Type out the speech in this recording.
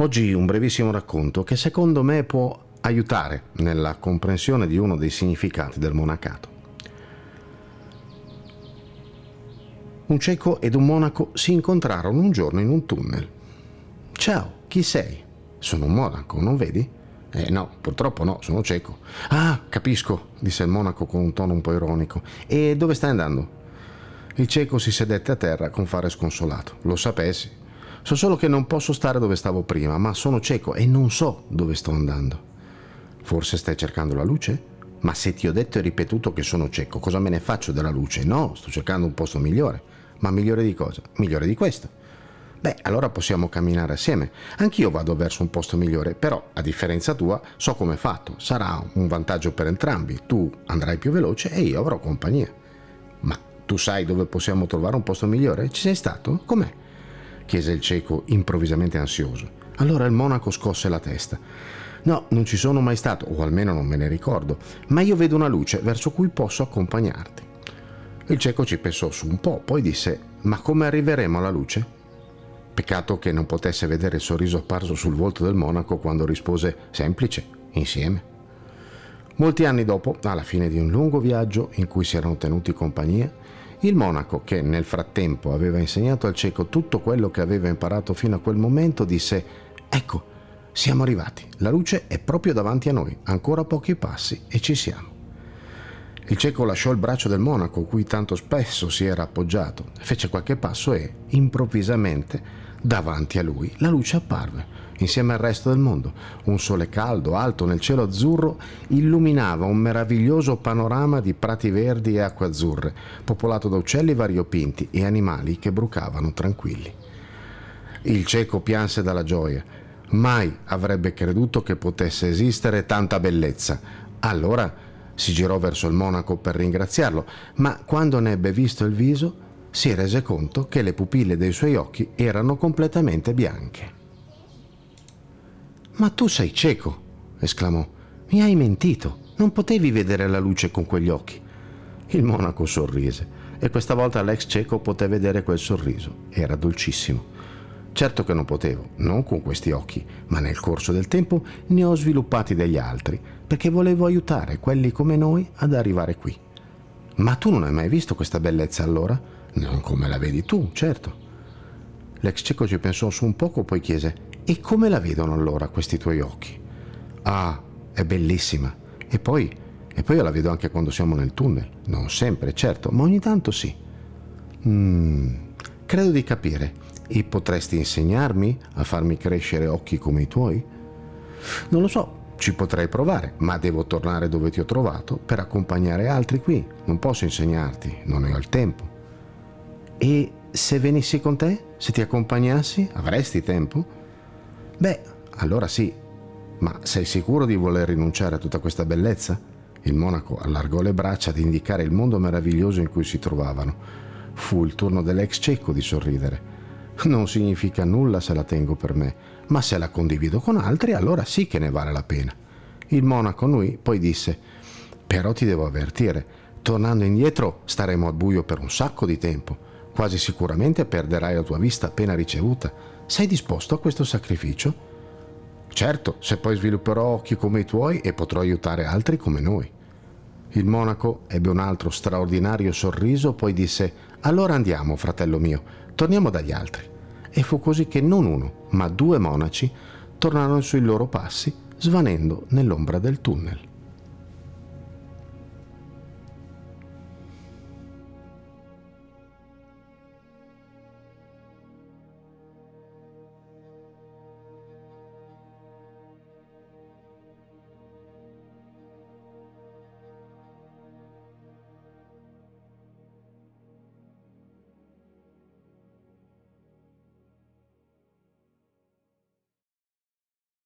Oggi un brevissimo racconto che secondo me può aiutare nella comprensione di uno dei significati del monacato. Un cieco ed un monaco si incontrarono un giorno in un tunnel. Ciao, chi sei? Sono un monaco, non vedi? Eh no, purtroppo no, sono cieco. Ah, capisco, disse il monaco con un tono un po' ironico. E dove stai andando? Il cieco si sedette a terra con fare sconsolato. Lo sapessi. So solo che non posso stare dove stavo prima, ma sono cieco e non so dove sto andando. Forse stai cercando la luce? Ma se ti ho detto e ripetuto che sono cieco, cosa me ne faccio della luce? No, sto cercando un posto migliore. Ma migliore di cosa? Migliore di questo. Beh, allora possiamo camminare assieme. Anch'io vado verso un posto migliore, però, a differenza tua, so come è fatto. Sarà un vantaggio per entrambi. Tu andrai più veloce e io avrò compagnia. Ma tu sai dove possiamo trovare un posto migliore? Ci sei stato? Com'è? Chiese il cieco improvvisamente ansioso. Allora il monaco scosse la testa. No, non ci sono mai stato, o almeno non me ne ricordo, ma io vedo una luce verso cui posso accompagnarti. Il cieco ci pensò su un po', poi disse: Ma come arriveremo alla luce? Peccato che non potesse vedere il sorriso apparso sul volto del monaco quando rispose: Semplice, insieme. Molti anni dopo, alla fine di un lungo viaggio in cui si erano tenuti compagnia, il monaco, che nel frattempo aveva insegnato al cieco tutto quello che aveva imparato fino a quel momento, disse: Ecco, siamo arrivati, la luce è proprio davanti a noi, ancora pochi passi e ci siamo. Il cieco lasciò il braccio del monaco, cui tanto spesso si era appoggiato, fece qualche passo e, improvvisamente, davanti a lui, la luce apparve, insieme al resto del mondo. Un sole caldo, alto nel cielo azzurro, illuminava un meraviglioso panorama di prati verdi e acque azzurre, popolato da uccelli variopinti e animali che brucavano tranquilli. Il cieco pianse dalla gioia. Mai avrebbe creduto che potesse esistere tanta bellezza. Allora si girò verso il monaco per ringraziarlo, ma quando ne ebbe visto il viso, si rese conto che le pupille dei suoi occhi erano completamente bianche. Ma tu sei cieco, esclamò. Mi hai mentito. Non potevi vedere la luce con quegli occhi. Il monaco sorrise e questa volta l'ex cieco poté vedere quel sorriso. Era dolcissimo. Certo che non potevo, non con questi occhi, ma nel corso del tempo ne ho sviluppati degli altri, perché volevo aiutare quelli come noi ad arrivare qui. Ma tu non hai mai visto questa bellezza allora? Non come la vedi tu, certo. L'ex cieco ci pensò su un poco, poi chiese: E come la vedono allora questi tuoi occhi? Ah, è bellissima. E poi, e poi io la vedo anche quando siamo nel tunnel. Non sempre, certo, ma ogni tanto sì. Mm, credo di capire. E potresti insegnarmi a farmi crescere occhi come i tuoi? Non lo so, ci potrei provare, ma devo tornare dove ti ho trovato per accompagnare altri qui. Non posso insegnarti, non ne ho il tempo. E se venissi con te? Se ti accompagnassi? Avresti tempo? Beh, allora sì. Ma sei sicuro di voler rinunciare a tutta questa bellezza? Il monaco allargò le braccia ad indicare il mondo meraviglioso in cui si trovavano. Fu il turno dell'ex cieco di sorridere non significa nulla se la tengo per me, ma se la condivido con altri allora sì che ne vale la pena. Il monaco lui poi disse, però ti devo avvertire, tornando indietro staremo al buio per un sacco di tempo, quasi sicuramente perderai la tua vista appena ricevuta. Sei disposto a questo sacrificio? Certo, se poi svilupperò occhi come i tuoi e potrò aiutare altri come noi. Il monaco ebbe un altro straordinario sorriso, poi disse, allora andiamo, fratello mio, torniamo dagli altri. E fu così che non uno, ma due monaci tornarono sui loro passi, svanendo nell'ombra del tunnel.